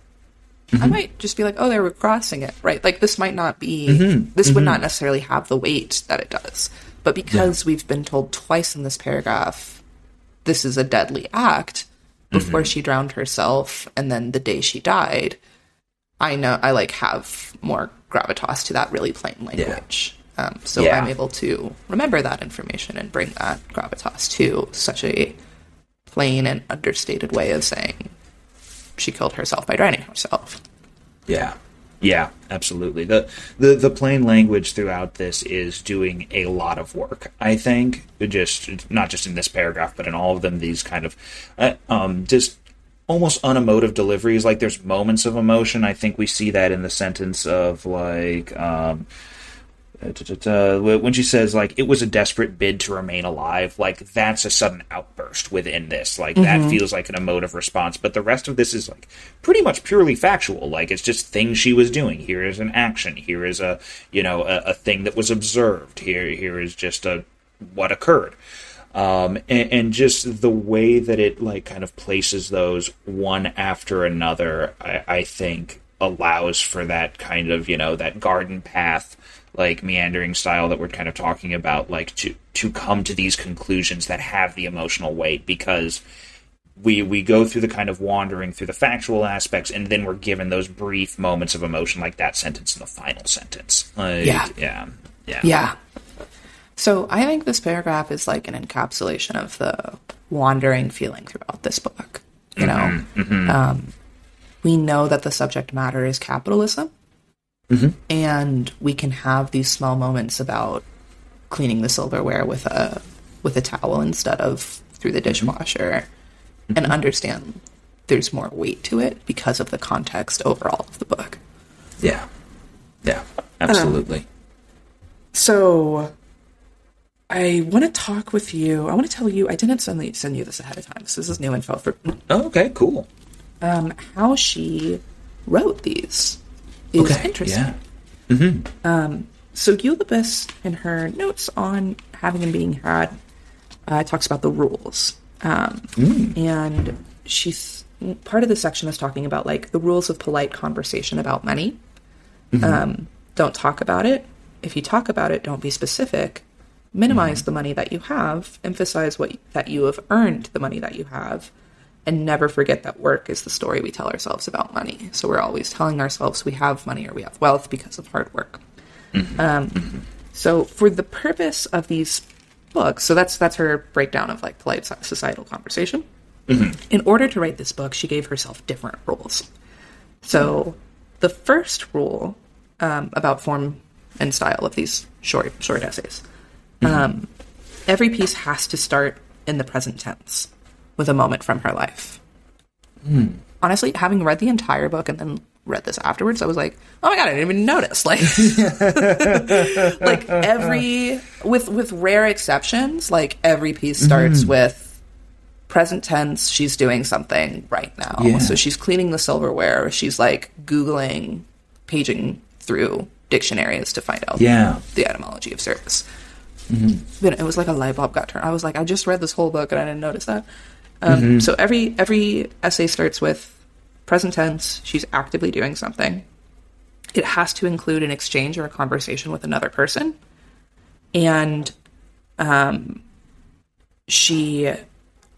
S1: mm-hmm. I might just be like, "Oh, they were crossing it," right? Like this might not be mm-hmm. this would mm-hmm. not necessarily have the weight that it does. But because yeah. we've been told twice in this paragraph, this is a deadly act before mm-hmm. she drowned herself and then the day she died, I know I like have more gravitas to that really plain language. Yeah. Um, so yeah. I'm able to remember that information and bring that gravitas to such a plain and understated way of saying she killed herself by drowning herself.
S2: Yeah. Yeah, absolutely. The, the the plain language throughout this is doing a lot of work. I think just not just in this paragraph, but in all of them. These kind of uh, um, just almost unemotive deliveries. Like there's moments of emotion. I think we see that in the sentence of like. Um, when she says like it was a desperate bid to remain alive like that's a sudden outburst within this. Like mm-hmm. that feels like an emotive response. But the rest of this is like pretty much purely factual. Like it's just things she was doing. Here is an action. Here is a you know a, a thing that was observed. Here here is just a what occurred. Um, and, and, just the way that it like kind of places those one after another I, I think allows for that kind of you know that garden path like meandering style that we're kind of talking about like to to come to these conclusions that have the emotional weight because we we go through the kind of wandering through the factual aspects and then we're given those brief moments of emotion like that sentence in the final sentence. Like,
S1: yeah.
S2: yeah. Yeah.
S1: Yeah. So i think this paragraph is like an encapsulation of the wandering feeling throughout this book you know? Mm-hmm, mm-hmm. Um, we know that the subject matter is capitalism Mm-hmm. And we can have these small moments about cleaning the silverware with a with a towel instead of through the mm-hmm. dishwasher mm-hmm. and understand there's more weight to it because of the context overall of the book.
S2: Yeah. Yeah, absolutely. Um,
S1: so I want to talk with you. I want to tell you I didn't send, send you this ahead of time. So this is new info for
S2: Oh, okay, cool.
S1: Um, how she wrote these is okay, interesting. Yeah.
S2: Mm-hmm.
S1: Um, so Eula Biss, in her notes on having and being had, uh, talks about the rules, um, mm. and she's part of the section is talking about like the rules of polite conversation about money. Mm-hmm. Um, don't talk about it. If you talk about it, don't be specific. Minimize mm-hmm. the money that you have. Emphasize what that you have earned the money that you have and never forget that work is the story we tell ourselves about money. So we're always telling ourselves we have money or we have wealth because of hard work. Mm-hmm. Um, mm-hmm. So for the purpose of these books, so that's that's her breakdown of like polite societal conversation. Mm-hmm. In order to write this book, she gave herself different rules. So the first rule um, about form and style of these short short essays, mm-hmm. um, every piece has to start in the present tense with a moment from her life.
S2: Mm.
S1: Honestly, having read the entire book and then read this afterwards, I was like, "Oh my god, I didn't even notice!" Like, like every with with rare exceptions, like every piece starts mm. with present tense. She's doing something right now, yeah. so she's cleaning the silverware. She's like googling, paging through dictionaries to find out
S2: yeah.
S1: the etymology of service. Mm-hmm. It was like a light bulb got turned. I was like, I just read this whole book and I didn't notice that. Um, mm-hmm. So every every essay starts with present tense. She's actively doing something. It has to include an exchange or a conversation with another person, and um, she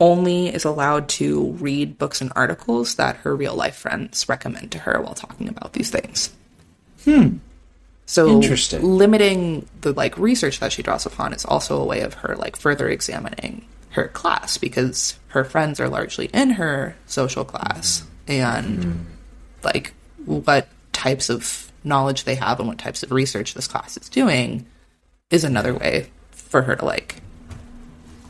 S1: only is allowed to read books and articles that her real life friends recommend to her while talking about these things.
S2: Hmm.
S1: So limiting the like research that she draws upon is also a way of her like further examining her class because her friends are largely in her social class and mm-hmm. like what types of knowledge they have and what types of research this class is doing is another way for her to like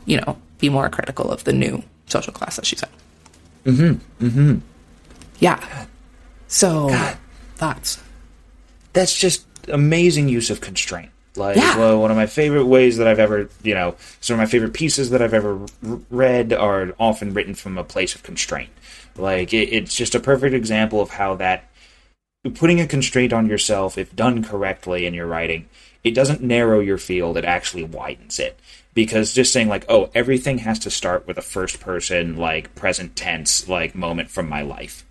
S1: you know be more critical of the new social class that she's in. Mm-hmm. Mm-hmm. Yeah. So
S2: God.
S1: thoughts.
S2: That's just amazing use of constraint. Like
S1: Yeah.
S2: well, one of my favorite ways that I've ever, you know, some of my favorite pieces that I've ever r- read are often written from a place of constraint. Like it, it's just a perfect example of how that putting a constraint on yourself, if done correctly in your writing, it doesn't narrow your field; it actually widens it. Because just saying like, oh, everything has to start with a first person, like present tense, like moment from my life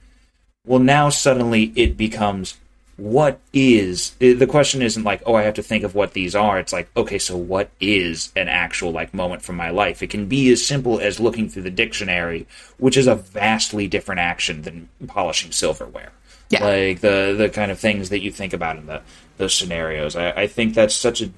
S2: well now suddenly it becomes what is the question isn't like oh i have to think of what these are. It's like okay so what is an actual like moment from my life? It can be as simple as looking through the dictionary which is a vastly different action than polishing silverware.
S1: Yeah.
S2: like the the kind of things that you think about in the those scenarios. I, I think that's such a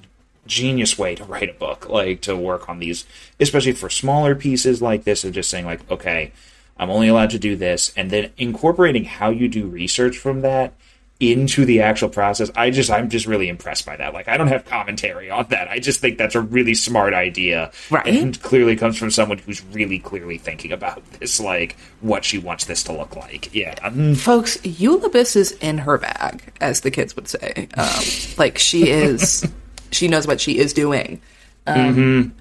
S2: genius way to write a book like to work on these especially for smaller pieces like this of just saying like okay i'm only allowed to do this and then incorporating how you do research from that into the actual process i just i'm just really impressed by that like i don't have commentary on that i just think that's a really smart idea
S1: Right.
S2: and clearly comes from someone who's really clearly thinking about this like what she wants this to look like yeah Mm.
S1: Folks, Eula Biss is in her bag, as the kids would say. Um, like she is, she knows what she is doing. Um,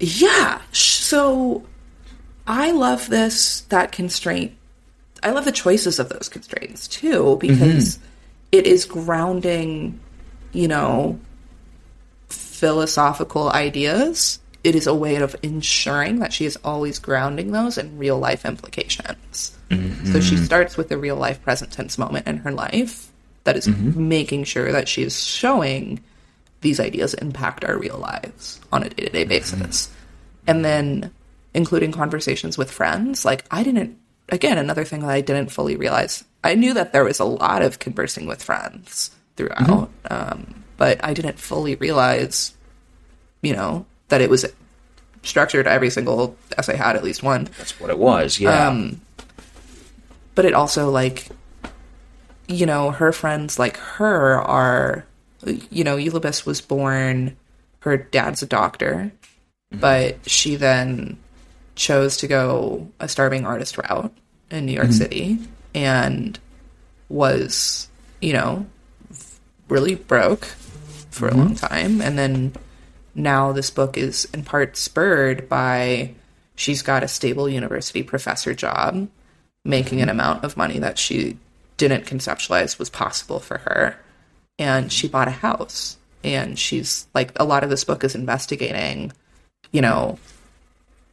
S1: Yeah. So I love this, that constraint. I love the choices of those constraints too, because mm-hmm. it is grounding, you know, philosophical ideas. It is a way of ensuring that she is always grounding those in real life implications. So she mm-hmm. starts with a real life present tense moment in her life that is mm-hmm. making sure that she is showing these ideas impact our real lives on a day to day basis. And then including conversations with friends. Like, I didn't, again, another thing that I didn't fully realize. I knew that there was a lot of conversing with friends throughout, um, but I didn't fully realize, you know, that it was structured. Every single essay I had at least one
S2: that's what it was yeah
S1: Um, but it also like you know her friends like her are you know Eula Biss was born her dad's a doctor but she then chose to go a starving artist route in New York mm-hmm. City and was you know really broke for a mm-hmm. long time. And then now this book is in part spurred by she's got a stable university professor job making an mm-hmm. amount of money that she didn't conceptualize was possible for her. And she bought a house. And she's like a lot of this book is investigating you know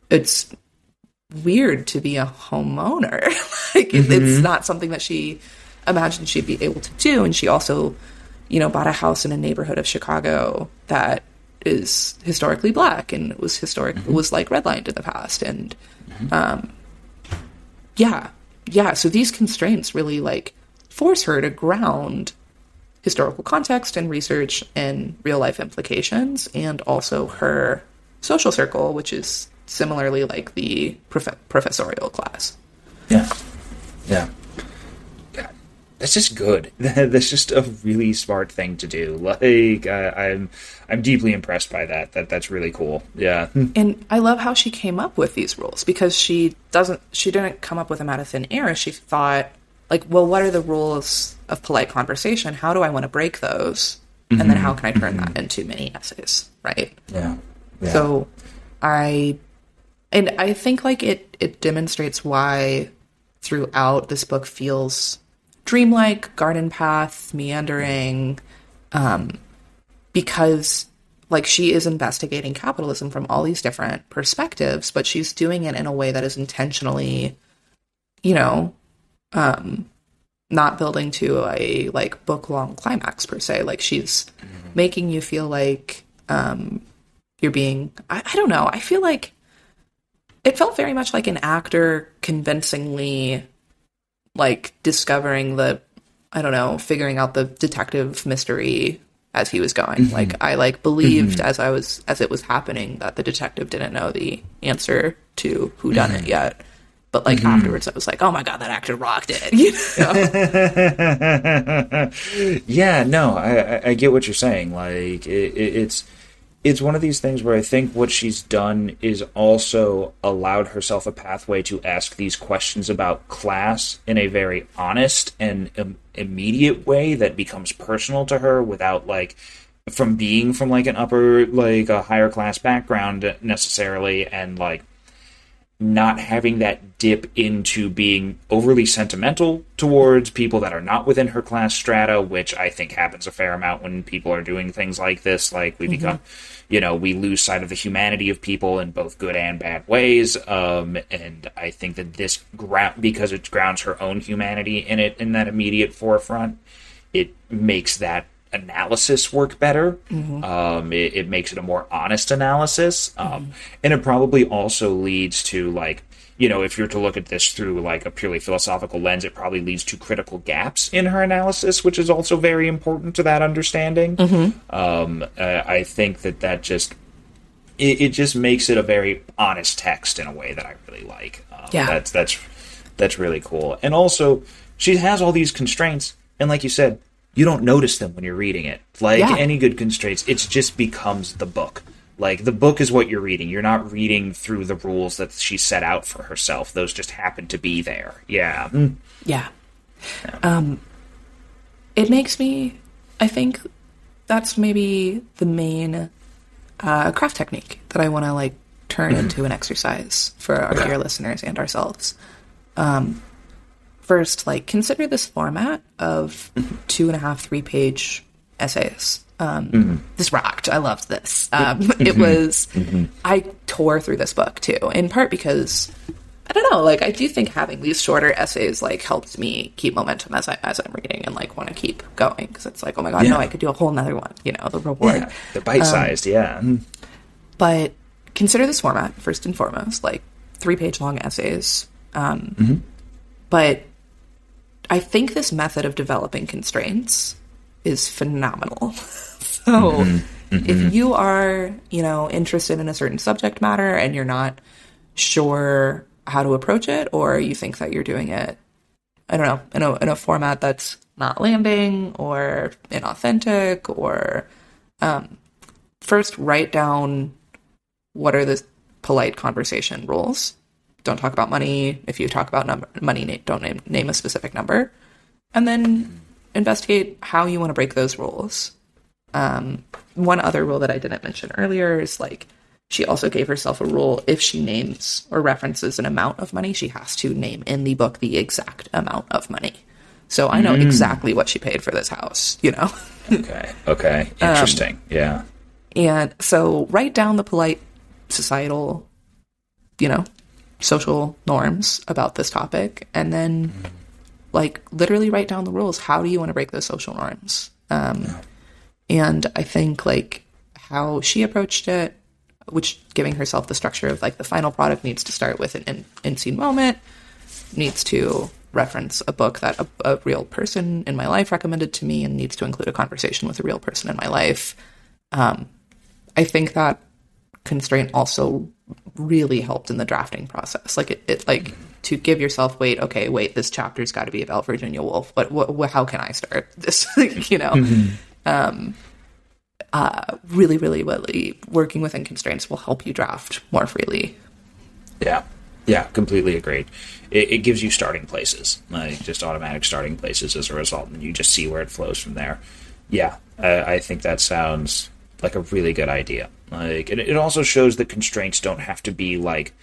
S1: it's weird to be a homeowner. Like it- it's mm-hmm. not something that she imagined she'd be able to do. And she also you know bought a house in a neighborhood of chicago that is historically black and was historic mm-hmm. was like redlined in the past. And mm-hmm. um yeah yeah. So these constraints really like force her to ground historical context and research and real life implications and also her social circle which is similarly like the prof- professorial class
S2: Yeah. Yeah. God, that's just good. That's just a really smart thing to do. Like I, I'm, I'm deeply impressed by that. That that's really cool. Yeah.
S1: and i love how she came up with these rules because she doesn't she didn't come up with them out of thin air she thought like well what are the rules of polite conversation how do i want to break those and then mm-hmm. how can i turn mm-hmm. that into mini essays right
S2: Yeah. yeah.
S1: So I and I think like it it demonstrates why throughout this book feels dreamlike, garden path, meandering, um, because like she is investigating capitalism from all these different perspectives, but she's doing it in a way that is intentionally, you know, um, not building to a like book long climax per se. Like she's making you feel like um, you're being I, I don't know i feel like it felt very much like an actor convincingly like discovering the i don't know figuring out the detective mystery as he was going. Mm-hmm. Like i like believed mm-hmm. as i was as it was happening that the detective didn't know the answer to who done it mm-hmm. yet. But like afterwards i was like oh my god that actor rocked it you know?
S2: yeah, no, I, I- I get what you're saying. Like, it, it, it's it's one of these things where I think what she's done is also allowed herself a pathway to ask these questions about class in a very honest and um, immediate way that becomes personal to her without like from being from like an upper like a higher class background necessarily and like not having that dip into being overly sentimental towards people that are not within her class strata, which I think happens a fair amount when people are doing things like this. Like we mm-hmm. become, you know, we lose sight of the humanity of people in both good and bad ways. Um, and I think that this ground, because it grounds her own humanity in it in that immediate forefront, it makes that analysis work better. Mm-hmm. Um, it, it, makes it a more honest analysis, um, mm-hmm. and it probably also leads to like you know if you're to look at this through like a purely philosophical lens, it probably leads to critical gaps in her analysis, which is also very important to that understanding. Mm-hmm. Um, uh, I think that that just it, it, just makes it a very honest text in a way that I really like. Um, yeah, that's that's that's really cool, and also she has all these constraints, and like you said, you don't notice them when you're reading it. Like yeah. any good constraints, it just becomes the book. Like the book is what you're reading. You're not reading through the rules that she set out for herself. Those just happen to be there. Yeah.
S1: Mm. Yeah. yeah. Um it makes me I think that's maybe the main uh, craft technique that I want to like turn mm-hmm. into an exercise for our dear listeners and ourselves. Um, first, like consider this format of two and a half, three page essays. Um, mm-hmm. This rocked. I loved this. Um, mm-hmm. It was. Mm-hmm. I tore through this book too, in part because I don't know. Like I do think having these shorter essays like helps me keep momentum as I as I'm reading and like want to keep going because it's like oh my god yeah. no I could do a whole another one. You know the reward.
S2: Yeah, the bite sized. Um, yeah. Mm-hmm.
S1: But consider this format first and foremost, like three page long essays. Um, mm-hmm. But I think this method of developing constraints is phenomenal. so mm-hmm. Mm-hmm. if you are, you know, interested in a certain subject matter and you're not sure how to approach it, or you think that you're doing it, I don't know, in a in a format that's not landing or inauthentic, or um, first write down what are the polite conversation rules don't talk about money. If you talk about money, don't name, name a specific number. And then investigate how you want to break those rules. Um, one other rule that I didn't mention earlier is like she also gave herself a rule if she names or references an amount of money, she has to name in the book the exact amount of money. So I know mm. exactly what she paid for this house, you know?
S2: okay. Okay. Um, Interesting. Um, yeah.
S1: And so write down the polite societal, you know, social norms about this topic and then like literally write down the rules. How do you want to break those social norms? Um, and i think like how she approached it which giving herself the structure of like the final product needs to start with an in, in scene moment needs to reference a book that a, a, real person in my life recommended to me and needs to include a conversation with a real person in my life. Um, i think that constraint also really helped in the drafting process. Like it, it like to give yourself wait, okay, wait, this chapter's got to be about Virginia Woolf. What, what, how can I start this? you know, mm-hmm. um, uh, really, really, really working within constraints will help you draft more freely.
S2: Yeah, yeah, completely agreed. It, it gives you starting places, like just automatic starting places as a result, and you just see where it flows from there. Yeah, I, I think that sounds like a really good idea. Like, it, it also shows that constraints don't have to be like.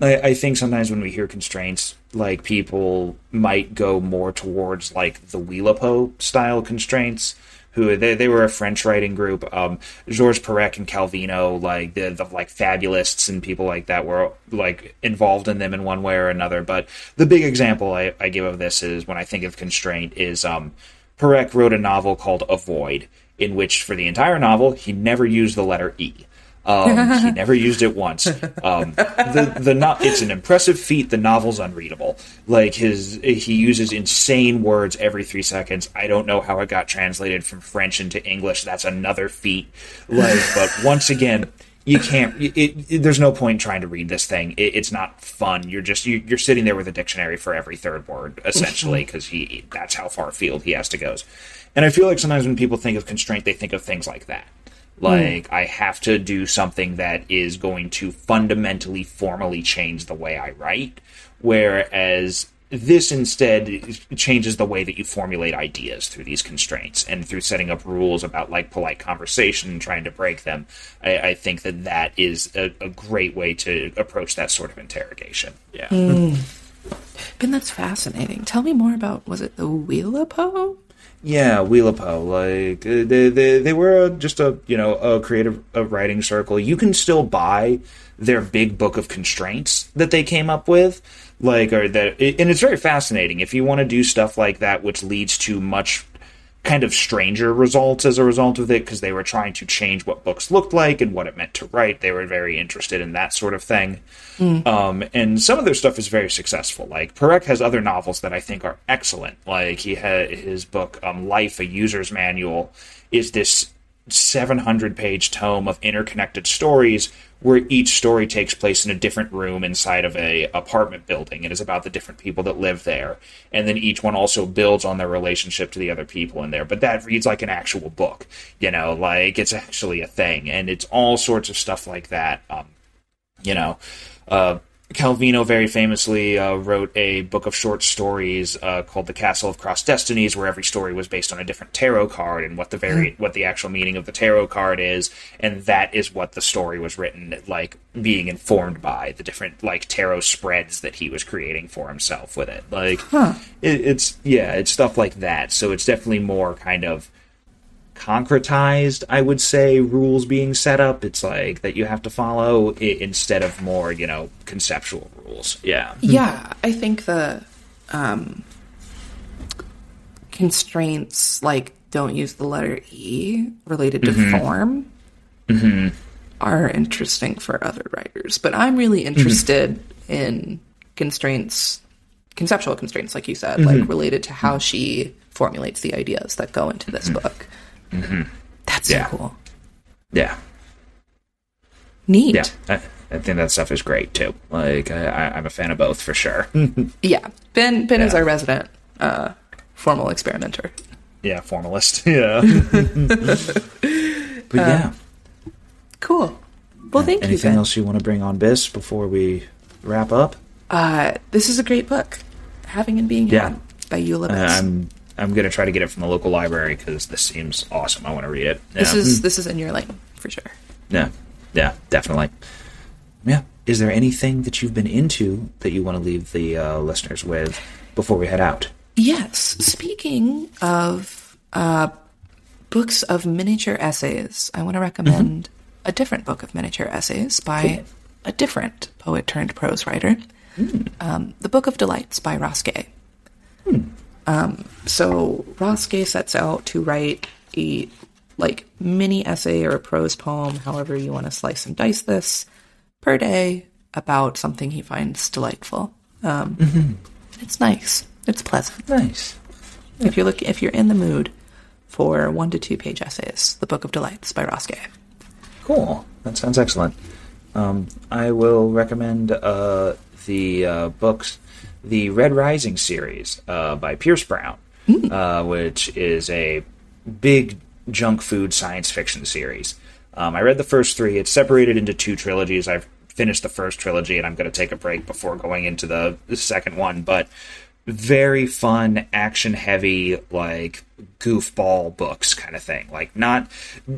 S2: I, I think sometimes when we hear constraints, like people might go more towards like the Oulipo style constraints. Who they, they were a French writing group. Um, Georges Perec and Calvino, like the, the like fabulists and people like that, were like involved in them in one way or another. But the big example I, I give of this is when I think of constraint is um, Perec wrote a novel called A Void, in which for the entire novel he never used the letter E. Um, he never used it once. Um, the the no- it's an impressive feat. The novel's unreadable. Like his he uses insane words every three seconds. I don't know how it got translated from French into English. That's another feat. Like, but once again, you can't. It, it, there's no point in trying to read this thing. It, it's not fun. You're just you, are sitting there with a dictionary for every third word, essentially, because he that's how far afield he has to go. And I feel like sometimes when people think of constraint, they think of things like that. Like, I have to do something that is going to fundamentally, formally change the way I write. Whereas this instead changes the way that you formulate ideas through these constraints and through setting up rules about like polite conversation and trying to break them. I, I think that that is a, a, great way to approach that sort of interrogation. Yeah. Mm.
S1: Ben, that's fascinating. Tell me more about was it the Oulipo?
S2: Yeah, Oulipo. Like uh, they, they, they were just a you know a creative a writing circle. You can still buy their big book of constraints that they came up with, like or that, and it's very fascinating if you want to do stuff like that, which leads to much kind of stranger results as a result of it because they were trying to change what books looked like and what it meant to write. They were very interested in that sort of thing. Mm. Um, and some of their stuff is very successful. Like Perec has other novels that I think are excellent. Like he had his book um, Life, a User's Manual, is this 700 page tome of interconnected stories where each story takes place in a different room inside of a apartment building. It is about the different people that live there. And then each one also builds on their relationship to the other people in there. But that reads like an actual book you know like it's actually a thing. And it's all sorts of stuff like that um, you know uh, Calvino very famously uh, wrote a book of short stories uh, called "The Castle of Crossed Destinies," where every story was based on a different tarot card and what the very mm. what the actual meaning of the tarot card is, and that is what the story was written like, being informed by the different like tarot spreads that he was creating for himself with it. Like, huh. it, it's yeah, it's stuff like that. So it's definitely more kind of concretized, I would say, rules being set up. It's like that you have to follow instead of more, you know, conceptual rules. Yeah.
S1: Yeah. I think the um, constraints, like don't use the letter E related to mm-hmm. form, mm-hmm. are interesting for other writers. But I'm really mm-hmm. interested mm-hmm. in constraints, conceptual constraints, like you said, like mm-hmm. related to how she formulates the ideas that go into this mm-hmm. book. Mm-hmm. That's yeah. so cool.
S2: Yeah.
S1: Neat.
S2: Yeah. I, I, think that stuff is great too. Like I, am a fan of both for sure.
S1: yeah. Ben Ben yeah. is our resident uh, formal experimenter.
S2: Yeah, formalist. Yeah. but yeah.
S1: Uh, cool. Well, thank
S2: Anything
S1: you.
S2: Anything else you want to bring on Biss before we wrap up?
S1: Uh, this is a great book. Having and being yeah. Had by Eula
S2: uh, I'm I'm gonna try to get it from the local library because this seems awesome. I want to read it.
S1: Yeah. This is this is in your lane for sure.
S2: Yeah, yeah, definitely. Yeah. Is there anything that you've been into that you want to leave the uh, listeners with before we head out?
S1: Yes. Speaking of uh, books of miniature essays, I want to recommend mm-hmm. a different book of miniature essays by cool. a different poet turned prose writer. Mm. Um, the Book of Delights by Ross Gay. Mm. Um, so Gay sets out to write a like mini essay or a prose poem, however you want to slice and dice this, per day about something he finds delightful. Um, mm-hmm. It's nice. It's pleasant.
S2: Nice.
S1: Yeah. If you're looking, if you're in the mood for one to two page essays, "The Book of Delights" by Gay.
S2: Cool. That sounds excellent. Um, I will recommend uh, the uh, books the Red Rising series uh, by Pierce Brown, mm. uh, which is a big junk food science fiction series. Um, I read the first three. It's separated into two trilogies. I've finished the first trilogy, and I'm going to take a break before going into the, the second one. But very fun, action heavy, like goofball books kind of thing. Like not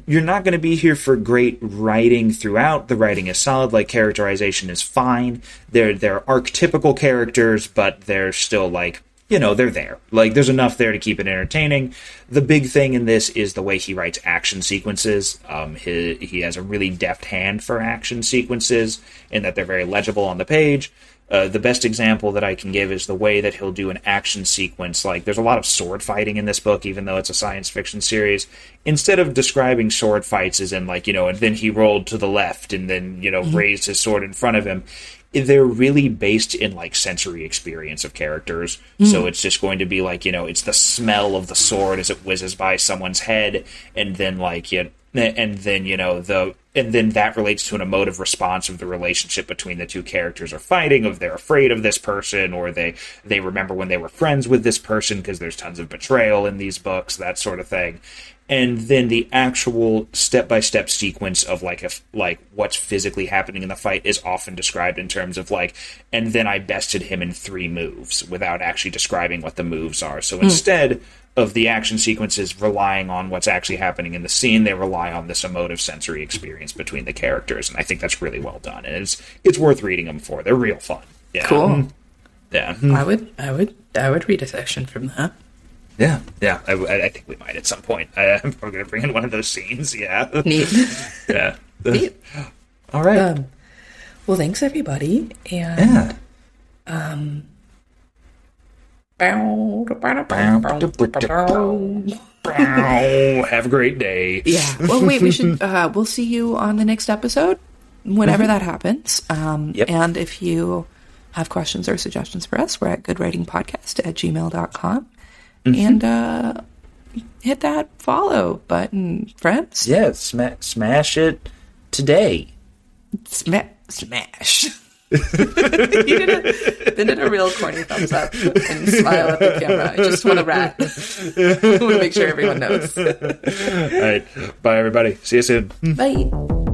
S2: you're not going to be here for great writing throughout. The writing is solid, like characterization is fine. They're they're archetypical characters, but they're still like you know, they're there. Like, there's enough there to keep it entertaining. The big thing in this is the way he writes action sequences. Um, he, he has a really deft hand for action sequences in that they're very legible on the page. Uh, the best example that I can give is the way that he'll do an action sequence. Like, there's a lot of sword fighting in this book, even though it's a science fiction series. Instead of describing sword fights as in, like, you know, and then he rolled to the left and then, you know, mm-hmm. raised his sword in front of him, they're really based in, like, sensory experience of characters. Mm-hmm. So it's just going to be, like, you know, it's the smell of the sword as it whizzes by someone's head, and then, like, you know, and then, you know, the and then that relates to an emotive response of the relationship between the two characters are fighting of they're afraid of this person or they they remember when they were friends with this person because there's tons of betrayal in these books that sort of thing. And then the actual step-by-step sequence of like if like what's physically happening in the fight is often described in terms of like and then i bested him in three moves without actually describing what the moves are. So hmm. instead of the action sequences relying on what's actually happening in the scene. They rely on this emotive sensory experience between the characters and i think that's really well done and it's it's worth reading them for. They're real fun. Yeah.
S1: Cool.
S2: yeah.
S1: I would, I would, I would read a section from that.
S2: yeah yeah. I, I think we might at some point. Uh, we're gonna bring in one of those scenes yeah.
S1: Neat.
S2: yeah.
S1: Neat.
S2: all right.
S1: Um, well, thanks everybody, and
S2: yeah have a great day
S1: yeah. Well, wait, we should. Uh, we'll see you on the next episode, whenever that happens. Um,
S2: Yep.
S1: And if you have questions or suggestions for us, we're at goodwritingpodcast at gmail.com. And uh, hit that follow button, friends.
S2: yeah sma- smash it today
S1: Sma- smash. You did a, they did a real corny thumbs up and smile at the camera. I just want to rat. I want to make sure everyone knows.
S2: all right bye everybody see you soon
S1: Bye.